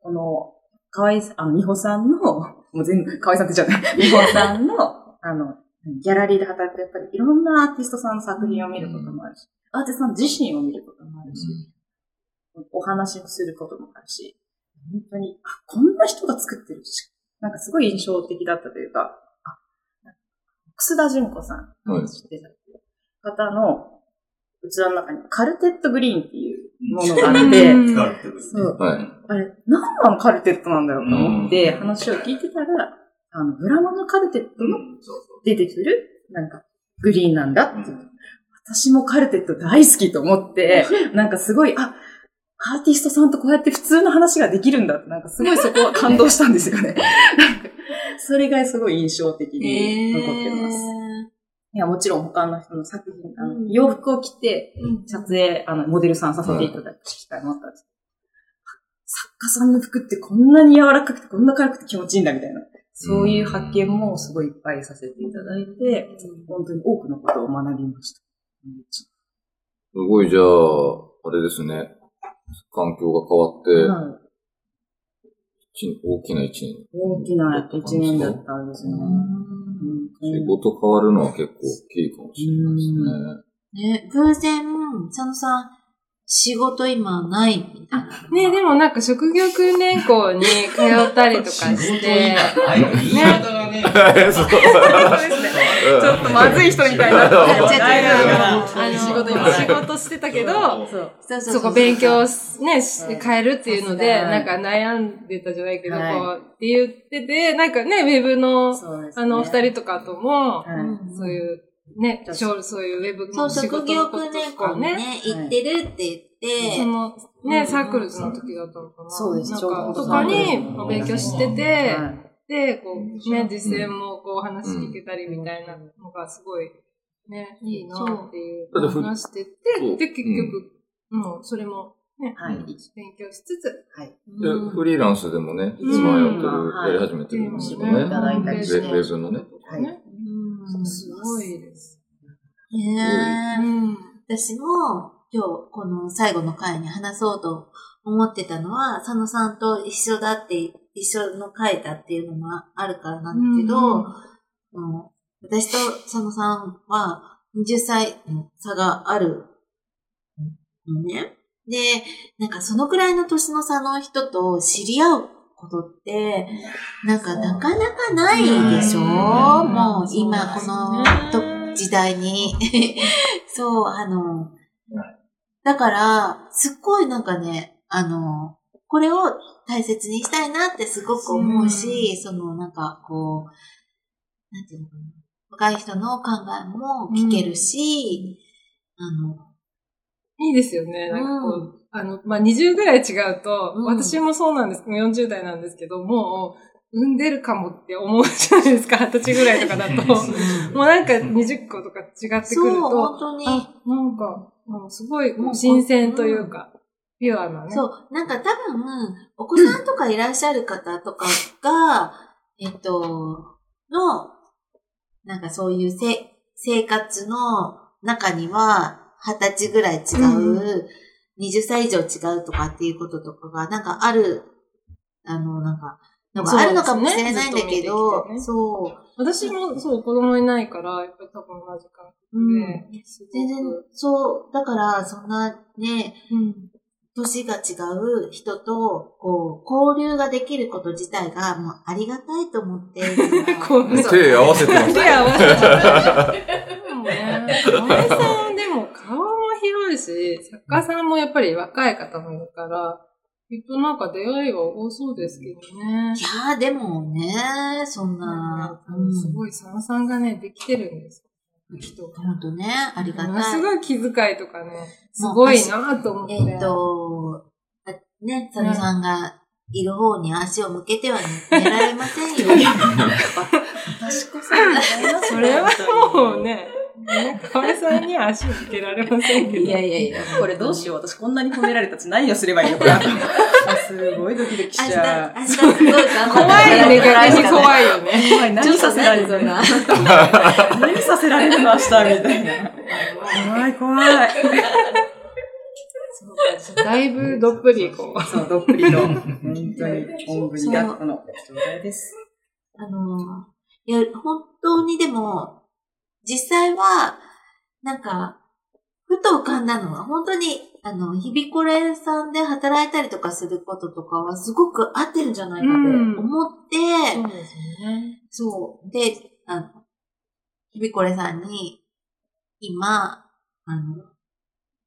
[SPEAKER 3] この、河合さん、あの、美穂さんの、もう全部、河合さんってじゃない、美穂さんの、あの、ギャラリーで働くとやっぱりいろんなアーティストさんの作品を見ることもあるし、アーティストさん自身を見ることもあるし、お話をすることもあるし、本当に、あ、こんな人が作ってるし、なんかすごい印象的だったというか、あ、楠田純子さん、
[SPEAKER 1] はい
[SPEAKER 3] 知ってた方の器の中にカルテットグリーンっていうものがあって。そう、
[SPEAKER 1] はい。
[SPEAKER 3] あれ、何のカルテットなんだろうと思って話を聞いてたら、あの、ブラマのカルテットの出てくる、なんか、グリーンなんだっていう。私もカルテット大好きと思って、なんかすごい、あ、アーティストさんとこうやって普通の話ができるんだって、なんかすごいそこは感動したんですよね。なんかそれがすごい印象的に残ってます。いや、もちろん他の人の作品、あの、
[SPEAKER 2] うん
[SPEAKER 3] 洋服を着て、撮影、あの、モデルさんさせていただく機会もあったんです。作家さんの服ってこんなに柔らかくて、こんな軽くて気持ちいいんだみたいな。そういう発見もすごいいっぱいさせていただいて、本当に多くのことを学びました。
[SPEAKER 1] すごい、じゃあ、あれですね。環境が変わって、
[SPEAKER 3] はい
[SPEAKER 1] 一大きな一年。
[SPEAKER 3] 大きな一年だったんですね。うん
[SPEAKER 1] 仕事変わるのは結構大きいかもしれないですね。
[SPEAKER 2] ね、偶然、佐野さん、仕事今ないみたいな。
[SPEAKER 4] ね、でもなんか職業訓練校に通ったりとかして、
[SPEAKER 5] あ、今言い方がね。
[SPEAKER 1] そう。
[SPEAKER 3] ちょっとまずい人みたいにな仕事今
[SPEAKER 4] 仕事してたけど、
[SPEAKER 3] そう。
[SPEAKER 2] そう。
[SPEAKER 4] そこ勉強しね、変えるっていうので、
[SPEAKER 3] はい
[SPEAKER 4] なんか悩んでたじゃないけど、
[SPEAKER 3] はい。
[SPEAKER 4] こう、って言ってて、なんかね、ウェブの、あの、お二人とかとも、
[SPEAKER 3] はい。
[SPEAKER 4] そういう、ね、そういうウェブ
[SPEAKER 2] そう、
[SPEAKER 4] の仕
[SPEAKER 2] 職
[SPEAKER 4] 事のことかね、
[SPEAKER 2] 行ってるって言って、
[SPEAKER 4] その、
[SPEAKER 2] うん
[SPEAKER 4] ね、サークルズの時だったのかな。
[SPEAKER 3] そうです。
[SPEAKER 4] なんか、とか。に勉強してて、こう、ね、実践もこう話聞けたりみたいなのがすごい、ね、いいなっていう話しててで、結局、もうそれもね、
[SPEAKER 3] はい。
[SPEAKER 4] 勉強しつつ、
[SPEAKER 3] はい。
[SPEAKER 1] でフリーランスでもね、
[SPEAKER 4] うん。
[SPEAKER 1] 今やってる、
[SPEAKER 3] はい
[SPEAKER 1] やり始めてるんですよね。
[SPEAKER 3] いただいた
[SPEAKER 1] ウ
[SPEAKER 3] りして
[SPEAKER 1] のね。
[SPEAKER 3] はい。
[SPEAKER 4] ね、
[SPEAKER 2] うん。
[SPEAKER 4] すごいです。
[SPEAKER 2] ねえ。
[SPEAKER 4] うん。
[SPEAKER 2] 私も今日この最後の回に話そうと思ってたのは、佐野さんと一緒だって、一緒の回だっていうのもあるからなんだけど、
[SPEAKER 4] うん
[SPEAKER 2] うん私と佐野さんは20歳の差があるのね。で、なんかそのくらいの年の差の人と知り合うことって、なんかなかなかないでしょ？
[SPEAKER 4] うん
[SPEAKER 2] もう今このと時代に。そう、あの、だから、すっごいなんかね、あの、これを大切にしたいなってすごく思うし、そのなんかこう、なんていうのかな。若い人の考えも聞けるし、あの、
[SPEAKER 4] いいですよね。なんかこう、あの、まあ、20ぐらい違うと、
[SPEAKER 2] うん
[SPEAKER 4] 私もそうなんです。もう40代なんですけど、もう、産んでるかもって思うじゃないですか。20歳ぐらいとかだと。もうなんか20個とか違ってく
[SPEAKER 2] そう、
[SPEAKER 4] ると、
[SPEAKER 2] 本当に。
[SPEAKER 4] あ、なんか、もうすごい新鮮というか、ピュアなね。
[SPEAKER 2] そう、なんか多分、お子さんとかいらっしゃる方とかが、えっと、の、なんかそういうせ生活の中には、二十歳ぐらい違う、20歳以上違うとかっていうこととかが、なんかある、あの、なんか、のがあるのかもしれないんだけど、
[SPEAKER 4] そうね。
[SPEAKER 2] そう。
[SPEAKER 4] 私もそう、子供いないから、やっぱり多分同じ感
[SPEAKER 2] うん
[SPEAKER 4] 覚で、すごく
[SPEAKER 2] 全然、そう、だから、そんなね、
[SPEAKER 4] うん
[SPEAKER 2] 年が違う人と、こう、交流ができること自体が、もうありがたいと思って。
[SPEAKER 4] こう嘘
[SPEAKER 1] 手合わせてます。
[SPEAKER 4] 手合わせてでもね、青井さんでも顔も広いし、作家さんもやっぱり若い方もいるから、きっとなんか出会いは多そうですけどね
[SPEAKER 2] い。やー、でもね、そんな、うん
[SPEAKER 4] すごい佐野さんがね、できてるんです。人が。
[SPEAKER 2] ほんとね、ありが
[SPEAKER 4] ものす
[SPEAKER 2] たい。
[SPEAKER 4] ごい気遣いとかね、すごいなと思って。
[SPEAKER 2] えっと、あね、佐野さんがいる方に足を向けては寝られませんよ。
[SPEAKER 3] 私こそ、
[SPEAKER 4] それはもうね、ね、河合さんには足をつけられませんけど。
[SPEAKER 3] いやいやいや、これどうしよう。私こんなに褒められたち何をすればいいのかな。すごいドキドキしちゃう。
[SPEAKER 2] 明日すごい頑張って
[SPEAKER 4] 怖いね、逆に怖いよね。
[SPEAKER 3] 怖い。何させられるの
[SPEAKER 2] な。
[SPEAKER 3] 何させられるの明日みたいな。怖い怖い。
[SPEAKER 4] だいぶどっぷりこう。
[SPEAKER 3] そう、どっぷりと。本当に、おんぶに抱っこの状態です。
[SPEAKER 2] あの、いや、本当にでも、実際は、なんか、ふと浮かんだのは、本当に、あの、日々これさんで働いたりとかすることとかは、すごく合ってるんじゃないかって思って、
[SPEAKER 4] そうですよね。
[SPEAKER 2] そう。で、あの、ひびこれさんに、今、あの、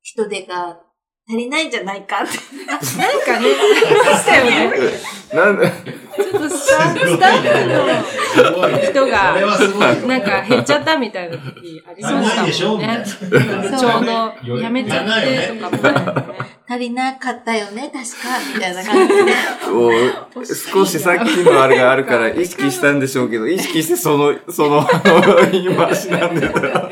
[SPEAKER 2] 人手が足りないんじゃないかって。
[SPEAKER 4] なんかね、ありましたよね。
[SPEAKER 1] なんで、
[SPEAKER 4] ちょっとスタッフ、スタッフ
[SPEAKER 5] すごいね。
[SPEAKER 4] 人がなんか減っちゃったみたいな時ありま
[SPEAKER 5] ないでし
[SPEAKER 4] たもんね。ちょうど辞めちゃってとかもね。
[SPEAKER 2] 足りなかったよね、確か、みたいな感じで。
[SPEAKER 1] 少しさっきのあれがあるから意識したんでしょうけど、意識してその、その、あの、言い回しなんでだよ。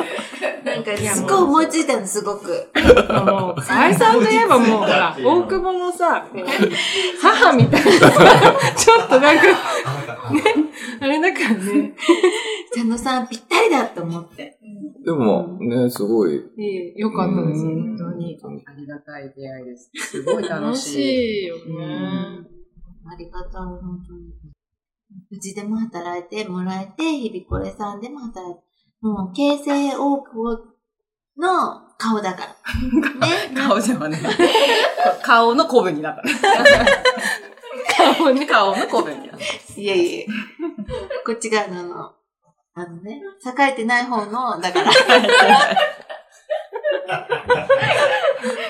[SPEAKER 2] なんか、すごい思いついたの、すごく。
[SPEAKER 4] もう、愛さんといえばもう、ほら、大久保のさ、母みたいなさ、ちょっとなんか、ね、あれだからね、
[SPEAKER 2] 佐野さんぴったりだと思って。
[SPEAKER 1] でも、ね、すごい。
[SPEAKER 4] いいよかったです、本当に。
[SPEAKER 3] ありがたい出会いです。すごい楽
[SPEAKER 4] 楽
[SPEAKER 3] しい。
[SPEAKER 4] しいよね。
[SPEAKER 2] ありがたい、本当に。うちでも働いてもらえて、日々これさんでも働いて、もう、形成大久保の顔だから。ね。
[SPEAKER 3] 顔じゃね。顔の古文になった。
[SPEAKER 4] 顔ね。
[SPEAKER 3] 顔の古文にな。
[SPEAKER 2] いえいえ。こっち側のあの、あのね、栄えてない方の、だから、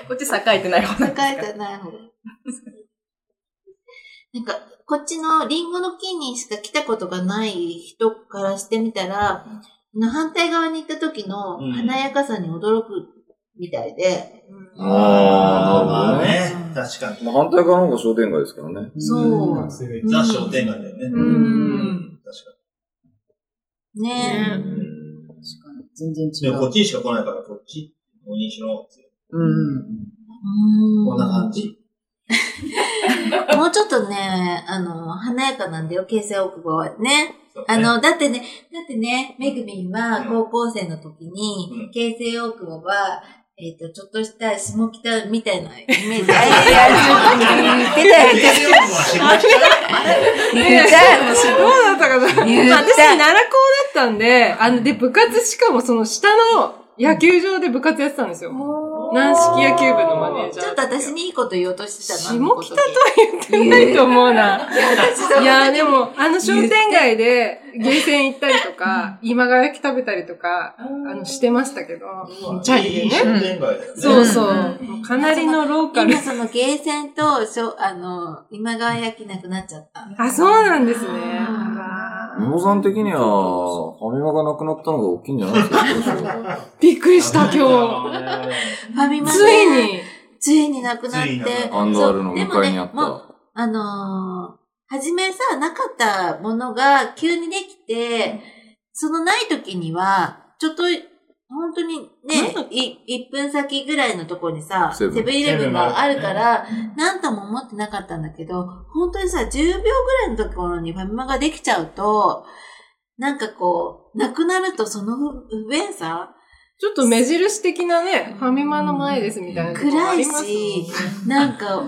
[SPEAKER 3] こっち栄えてない方
[SPEAKER 2] 栄えてない方。なんか、こっちのリンゴの木にしか来たことがない人からしてみたら、あの反対側に行った時の
[SPEAKER 5] うん
[SPEAKER 2] 華やかさに驚くみたいで、
[SPEAKER 5] ああ、まあね。確かに。
[SPEAKER 1] まあ、反対側の方が商店街ですからね。
[SPEAKER 2] そう。
[SPEAKER 5] ザ商店街だよね。
[SPEAKER 4] うん。
[SPEAKER 5] 確
[SPEAKER 2] ね
[SPEAKER 4] ね
[SPEAKER 3] 全然
[SPEAKER 5] かに。で
[SPEAKER 3] 違う。
[SPEAKER 5] もこっちにしか来ないから、こっち、お西の方って
[SPEAKER 3] うん。
[SPEAKER 5] こんな感じ。
[SPEAKER 2] もうちょっとね、あの、華やかなんだよ、形成大久保はね。あ、の、だってね、だってね、めぐみんは高校生の時
[SPEAKER 5] う
[SPEAKER 2] に
[SPEAKER 5] ん、
[SPEAKER 2] 形成大久保は、えっ、と、ちょっとした下北みたいな イメージ。あいや言ってたよ、言って
[SPEAKER 4] ね
[SPEAKER 2] た。
[SPEAKER 4] どうだったかな私、奈良校だったんで、あの、で、部活しかもその下の野球場で部活やってたんですよ。軟式野球部のマネージャー。
[SPEAKER 2] ちょっと私にいいこと言おうとしてたな。
[SPEAKER 4] 下北とは言ってないと思うな。
[SPEAKER 2] 私
[SPEAKER 4] いや、でも、あの商店街でゲーセン行ったりとか、今川焼き食べたりとか、あの、してましたけど、チャリで
[SPEAKER 5] いい商
[SPEAKER 4] ね。そうそう。かなりのローカル
[SPEAKER 2] 今。そのゲーセンと、しょあの、今川焼きなくなっちゃった。
[SPEAKER 4] あ、そうなんですね。
[SPEAKER 1] 美穂さん的には、ファミマがなくなったのが大きいんじゃないですか？
[SPEAKER 4] びっくりした、今日。
[SPEAKER 2] ファミマ
[SPEAKER 4] つ
[SPEAKER 2] で
[SPEAKER 4] いに。
[SPEAKER 2] ついになくなっ
[SPEAKER 5] いになくなっ。た
[SPEAKER 1] アンドアルの向かいにあっ
[SPEAKER 2] そうでもねもう
[SPEAKER 1] た。
[SPEAKER 2] あのー、はじめさ、なかったものが急にできて、そのない時には、ちょっと、本当にね、い1分先ぐらいのところにさ、セ
[SPEAKER 1] セブン
[SPEAKER 2] イレブンがあるから、なんとも思ってなかったんだけど、本当にさ、10秒ぐらいのところにファミマができちゃうと、なんかこう、なくなるとその不不便さ、
[SPEAKER 4] ちょっと目印的なね、ファミマの前ですみたいな
[SPEAKER 2] 暗いし、なんか、
[SPEAKER 4] 確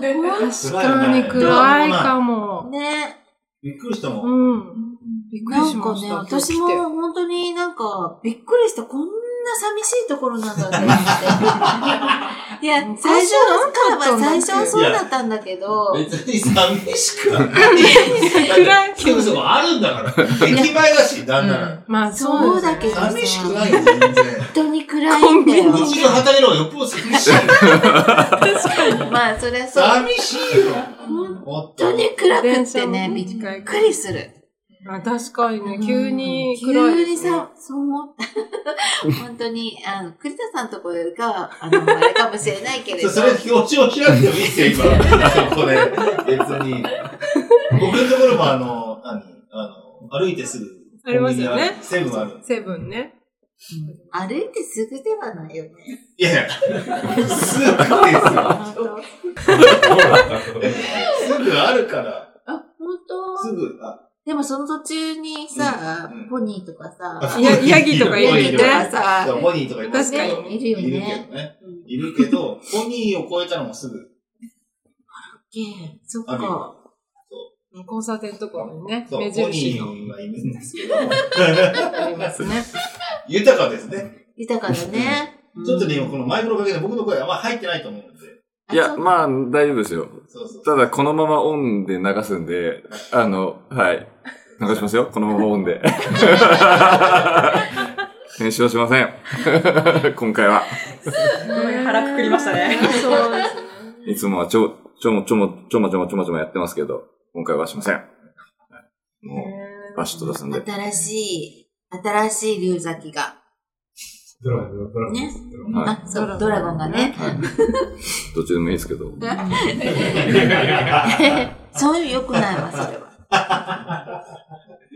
[SPEAKER 4] かに暗いかも。
[SPEAKER 2] ね、
[SPEAKER 5] びっくりしたもん。
[SPEAKER 4] うん。びっくり
[SPEAKER 2] なんかね、
[SPEAKER 4] しました。
[SPEAKER 2] 私も
[SPEAKER 4] 今日来て
[SPEAKER 2] 本当になんか、びっくりした。こんな寂しいところなんだって思って。いや、最初からは最初はそうだったんだけど、
[SPEAKER 5] 別に寂しくはない。
[SPEAKER 4] 暗い。
[SPEAKER 5] でもそこあるんだから。駅前だし、なんなら。
[SPEAKER 4] まあ、
[SPEAKER 2] そうだけど
[SPEAKER 5] 寂しくないよ、全然。
[SPEAKER 2] 本当に暗いんだよ。
[SPEAKER 5] 日常働ける方がよっぽど寂しいよ。
[SPEAKER 2] まあ、それはそう。
[SPEAKER 5] 寂しいよ。
[SPEAKER 2] 本
[SPEAKER 5] 本
[SPEAKER 2] 当に暗くってね、びっくりする。
[SPEAKER 4] あ確かにね、急に暗
[SPEAKER 2] 急
[SPEAKER 4] いですね。
[SPEAKER 2] にさ、そう思った。本当に、あの、栗田さんとこが、あの、あれかもしれないけれど。
[SPEAKER 5] それ表情しなくてもいいですよ、今。そ こで。別に。僕のところもあの、何あの、歩いてすぐ。
[SPEAKER 4] ありますよね
[SPEAKER 5] セブンある。
[SPEAKER 4] セブンね。
[SPEAKER 2] 歩いてすぐではないよね。
[SPEAKER 5] いやいや、すぐですよ。すぐあるから。
[SPEAKER 2] あ、本当？
[SPEAKER 5] すぐ、あ、
[SPEAKER 2] でもその途中にさ、
[SPEAKER 5] うんうん
[SPEAKER 2] ポニーとかさ、
[SPEAKER 4] いやヤギとかいるよね
[SPEAKER 5] ポニーとかいます
[SPEAKER 4] 確かに
[SPEAKER 2] ねいるよ
[SPEAKER 5] いるけ
[SPEAKER 2] ね。
[SPEAKER 5] いるけど、ポニーを超えたのもすぐ。
[SPEAKER 2] けそっ
[SPEAKER 5] あるよ
[SPEAKER 2] か。
[SPEAKER 4] 交差点とかにね、
[SPEAKER 5] そう、
[SPEAKER 4] 目
[SPEAKER 5] ポニーがいるんですけど。
[SPEAKER 4] ありますね。
[SPEAKER 5] 豊かですね。
[SPEAKER 2] 豊かだね。
[SPEAKER 5] ちょっとね、今このマイクのおかげで僕の声あんま入ってないと思う。
[SPEAKER 1] いや、まあ、大丈夫ですよ。
[SPEAKER 5] そうそう。
[SPEAKER 1] ただ、このままオンで流すんで、あの、はい。流しますよ。このままオンで。編集はしません。今回は。
[SPEAKER 3] すごい腹くくりましたね。
[SPEAKER 2] そう。
[SPEAKER 1] いつもはちょ、ちょもちょも、ちょもちょもちょもちょもやってますけど、今回はしません。はいもう、バシッと出すんで。
[SPEAKER 2] 新しい、新しい龍崎が。
[SPEAKER 7] ドラゴン、ドラゴン。
[SPEAKER 2] ね
[SPEAKER 7] ドラゴン
[SPEAKER 2] あ、そう、ドラゴンがね。
[SPEAKER 1] はい。どっちでもいいですけど。
[SPEAKER 2] そういう良くないわ、それは。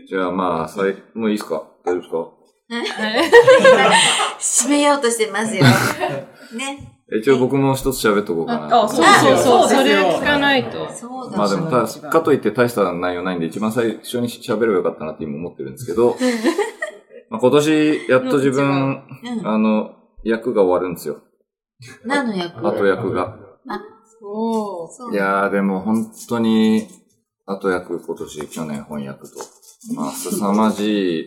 [SPEAKER 1] じゃあまあ、さい、もういいですか？大丈夫ですか？
[SPEAKER 2] 締めようとしてますよ。ね。
[SPEAKER 1] 一応僕も一つ喋っとこうかな。
[SPEAKER 3] あ、そうそうそう。
[SPEAKER 4] それ
[SPEAKER 3] よ
[SPEAKER 4] を聞かないと。
[SPEAKER 2] そうだ。
[SPEAKER 1] まあでもた、かといって大した内容ないんで、一番最初に喋ればよかったなって今思ってるんですけど、まあ今年、やっと自分、
[SPEAKER 2] うん。
[SPEAKER 1] あの、役が終わるんですよ。
[SPEAKER 2] 何の役？
[SPEAKER 1] 後役が。
[SPEAKER 4] おー。
[SPEAKER 2] そう
[SPEAKER 1] いやーでも本当に、後役今年、去年翻訳と、まあ、凄まじい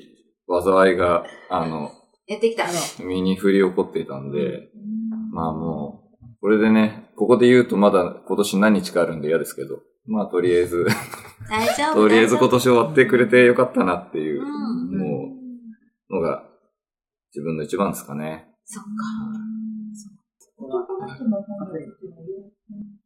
[SPEAKER 1] 災いが、あの、
[SPEAKER 2] やってきた。
[SPEAKER 1] 身に降り起こっていたんで、まあもう、これでね、ここで言うとまだ今年何日かあるんで嫌ですけど、まあとりあえず、
[SPEAKER 2] 大丈夫。
[SPEAKER 1] とりあえず今年終わってくれてよかったなっていう、
[SPEAKER 2] うん
[SPEAKER 1] もう、のが、自分の一番ですかね。
[SPEAKER 2] そっか。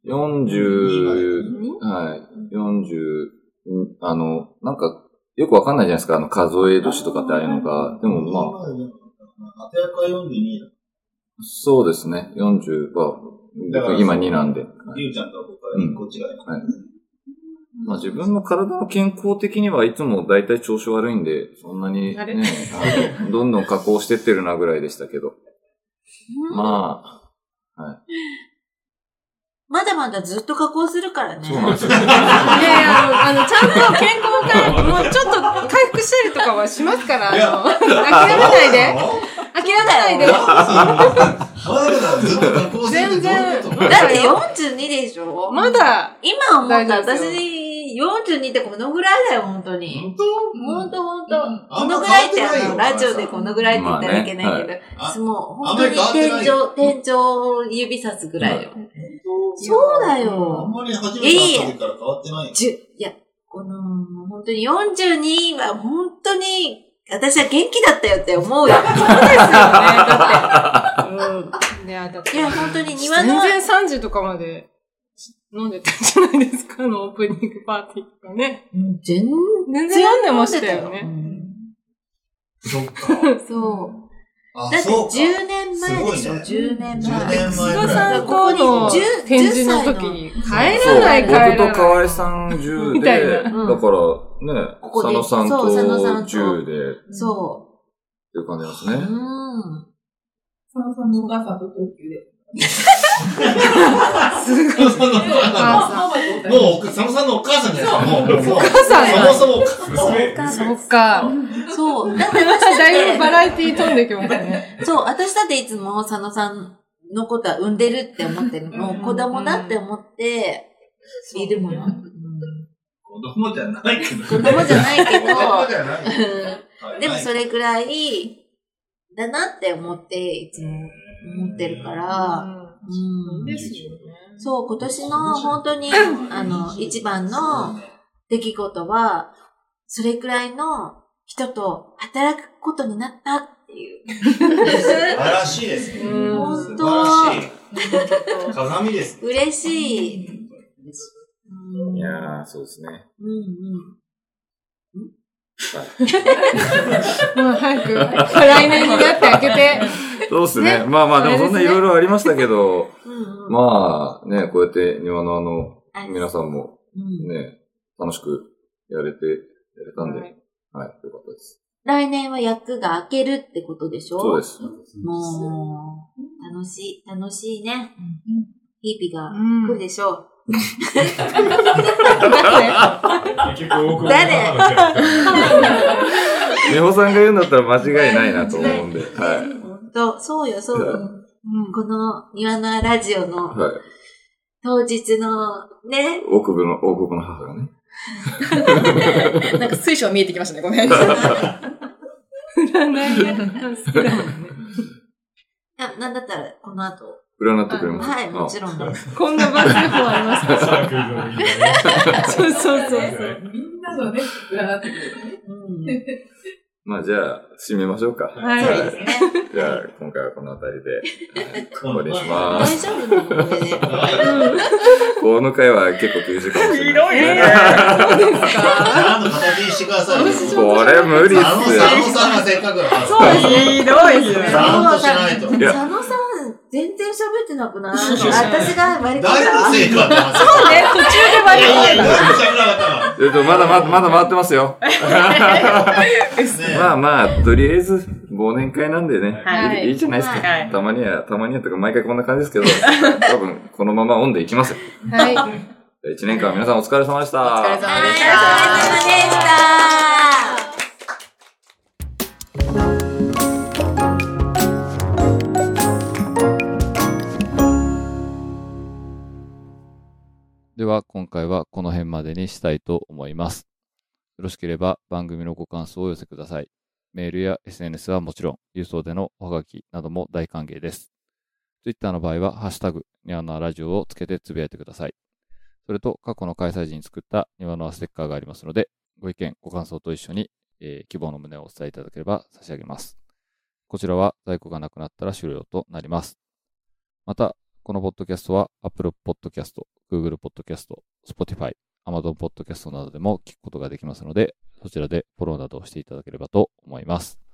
[SPEAKER 1] 40、はい、40、んあの、なんか、よくわかんないじゃないですか、あの、数え年とかってああいうのが。でもまあ、
[SPEAKER 5] あ。後役は42だ。
[SPEAKER 1] そうですね、40は、今2なんで。
[SPEAKER 5] りゅうちゃんと僕は
[SPEAKER 1] うん
[SPEAKER 5] こっちが。
[SPEAKER 1] はいまあ自分の体の健康的にはいつも大体調子悪いんで、そんなに
[SPEAKER 4] あれ
[SPEAKER 1] ね、あ のどんどん加工してってるなぐらいでしたけど。まあ、はい。
[SPEAKER 2] まだまだずっと加工するからね。
[SPEAKER 1] そうなんですよ。
[SPEAKER 4] いやいや、あの、ちゃんと健康回もうちょっと回復したりとかはしますから、あの、諦めないで。諦めないで。
[SPEAKER 5] まだまだずっと加工するってどういうこと？
[SPEAKER 4] 全然
[SPEAKER 2] だって42でしょ？
[SPEAKER 4] まだ、
[SPEAKER 2] 今思った私、42ってこのぐらいだよ、本当に。
[SPEAKER 5] 本当？
[SPEAKER 2] ほんとほんと。
[SPEAKER 5] うん
[SPEAKER 2] このぐらいってあの、ラジオでこのぐらいって言ったらいけないけど、
[SPEAKER 5] あ
[SPEAKER 2] もう本当に天井天井を指さすぐらいよ。そうだ
[SPEAKER 5] あん
[SPEAKER 2] よ。
[SPEAKER 5] まり初めて会った時から変わってない。
[SPEAKER 2] いや、この、本当に42は本当に、私は元気だったよって思うよ。
[SPEAKER 4] そうですよね。だって。うん。いや、
[SPEAKER 2] 本当に庭
[SPEAKER 4] 全
[SPEAKER 2] の、
[SPEAKER 4] 然3時とかまで飲んでたんじゃないですか、あのオープニングパーティーとかね。
[SPEAKER 2] うん全
[SPEAKER 4] 全然飲んでましたよ
[SPEAKER 2] う
[SPEAKER 4] ね。
[SPEAKER 2] ん
[SPEAKER 5] そっか。
[SPEAKER 2] そう。
[SPEAKER 5] あ、
[SPEAKER 2] だって
[SPEAKER 5] そうか。
[SPEAKER 2] 10年前でしょ、
[SPEAKER 5] すごいね
[SPEAKER 2] 10年
[SPEAKER 5] 10
[SPEAKER 2] 前。
[SPEAKER 5] 年前
[SPEAKER 4] 菅さんこの
[SPEAKER 2] 10
[SPEAKER 4] 展示の時に、帰
[SPEAKER 1] そう
[SPEAKER 4] らない帰らない。
[SPEAKER 1] 僕と河合さん10
[SPEAKER 4] みたい
[SPEAKER 1] で、
[SPEAKER 4] な
[SPEAKER 2] うん
[SPEAKER 1] だからね、
[SPEAKER 2] ここで
[SPEAKER 1] 佐野さんと
[SPEAKER 2] そう佐野さんと
[SPEAKER 1] 10で、って
[SPEAKER 2] そ
[SPEAKER 1] いう感じなんです
[SPEAKER 2] う。
[SPEAKER 1] ね。
[SPEAKER 2] うん。
[SPEAKER 6] 佐野さんのお母さんと同級で。
[SPEAKER 4] すごい。
[SPEAKER 5] お母さんもう、佐野さんのお母さんじゃないですか。
[SPEAKER 4] お母さん
[SPEAKER 5] そもそもお母さん。
[SPEAKER 4] そっか。
[SPEAKER 2] そう。だって私だ
[SPEAKER 4] いぶバラエティー飛んできましたね。
[SPEAKER 2] そう、私だっていつも佐野さんのことは産んでるって思ってるの。子供だって思っているもの。
[SPEAKER 5] 子供じゃないけど。
[SPEAKER 2] 子供じゃないけど
[SPEAKER 5] 子供じゃない。
[SPEAKER 2] でもそれくらいだなって思っていつも思ってるから、うん
[SPEAKER 4] ですよね。
[SPEAKER 2] そう、今年の本当に、あの、一番の出来事は、それくらいの人と働くことになったっていう。
[SPEAKER 5] 素晴らしいですね。
[SPEAKER 4] うん
[SPEAKER 2] 本当
[SPEAKER 5] 素晴らしい。鏡です。
[SPEAKER 2] 嬉しい。うん
[SPEAKER 1] いやー、そうですね。
[SPEAKER 2] うんうん。
[SPEAKER 4] もう早く、来年になって開けて。
[SPEAKER 1] そうですね。
[SPEAKER 4] ね
[SPEAKER 1] まあまあ、でもそんないろいろありましたけど、
[SPEAKER 2] うんうん
[SPEAKER 1] まあね、こうやって庭のあの、
[SPEAKER 2] あ
[SPEAKER 1] 皆さんも
[SPEAKER 2] うん
[SPEAKER 1] ね、楽しくやれて、やれたんで、
[SPEAKER 4] は
[SPEAKER 1] はいい、よかったです。
[SPEAKER 2] 来年は役が開けるってことでしょ？
[SPEAKER 1] そうです。
[SPEAKER 2] もう、楽しい、楽しいね。日々が
[SPEAKER 4] うん
[SPEAKER 2] 来るでしょう。誰
[SPEAKER 1] 美穂さんが言うんだったら間違いないなと思うんで、はい。
[SPEAKER 2] 本当そうよ、そうよ。
[SPEAKER 1] うん
[SPEAKER 2] この庭のラジオの
[SPEAKER 1] はい。
[SPEAKER 2] 当日のね、
[SPEAKER 1] 大久保の、大久保の母がね。
[SPEAKER 3] なんか水晶見えてきましたね、ごめん。
[SPEAKER 4] 占いね。好きだもんね。
[SPEAKER 2] なんだったら、この後。
[SPEAKER 1] 占ってくれます
[SPEAKER 2] はい、もちろんです。
[SPEAKER 4] こんなバス法ありますか
[SPEAKER 7] サークルのみんなね。
[SPEAKER 4] そうそうそうそう。
[SPEAKER 6] みんなのね、占ってくれるね。
[SPEAKER 2] うん
[SPEAKER 1] まあじゃあ、締めましょうか。
[SPEAKER 4] はい。
[SPEAKER 1] じゃあ、今回はこの辺りで終わりにしま
[SPEAKER 2] 大
[SPEAKER 1] す。
[SPEAKER 2] 丈夫なの？これで。
[SPEAKER 1] この回は結構厳しいかもしれない。
[SPEAKER 3] ひどいね。
[SPEAKER 5] ちゃんと形にしてくださいよ。
[SPEAKER 1] これ無理っすよ。
[SPEAKER 5] 佐野さんがせっかくの。
[SPEAKER 3] そうですね。ひどいですね。
[SPEAKER 5] ちゃんとしないと。
[SPEAKER 2] 全然喋ってなくない？私が割り込ん
[SPEAKER 5] 誰の
[SPEAKER 2] だ
[SPEAKER 5] せいかって話。
[SPEAKER 3] ね、途中で割り込ん
[SPEAKER 5] いやいや、誰も喋らなかった
[SPEAKER 1] えっと、まだまだ、まだ回ってますよ。
[SPEAKER 5] ね
[SPEAKER 1] まあまあ、とりあえず、忘年会なんでね。
[SPEAKER 3] はい
[SPEAKER 1] いいいじゃないですか。
[SPEAKER 3] はい
[SPEAKER 1] たまには、たまにはとか、毎回こんな感じですけど、多分、このままオンでいきますよ。
[SPEAKER 4] はい。
[SPEAKER 1] 1年間皆さんお疲れ様でした。
[SPEAKER 3] お疲れ様で
[SPEAKER 2] はい、お疲れ
[SPEAKER 3] した。
[SPEAKER 2] 様でした。
[SPEAKER 1] では、今回はこの辺までにしたいと思います。よろしければ番組のご感想をお寄せください。メールや SNS はもちろん、郵送でのおはがきなども大歓迎です。Twitter の場合は、ハッシュタグ、ニワノアラジオをつけてつぶやいてください。それと、過去の開催時に作ったニワノアステッカーがありますので、ご意見、ご感想と一緒に、えー希望の旨をお伝えいただければ差し上げます。こちらは在庫がなくなったら終了となります。また、このポッドキャストは Apple Podcast、Google Podcast、Spotify、Amazon Podcast などでも聞くことができますので、そちらでフォローなどをしていただければと思います。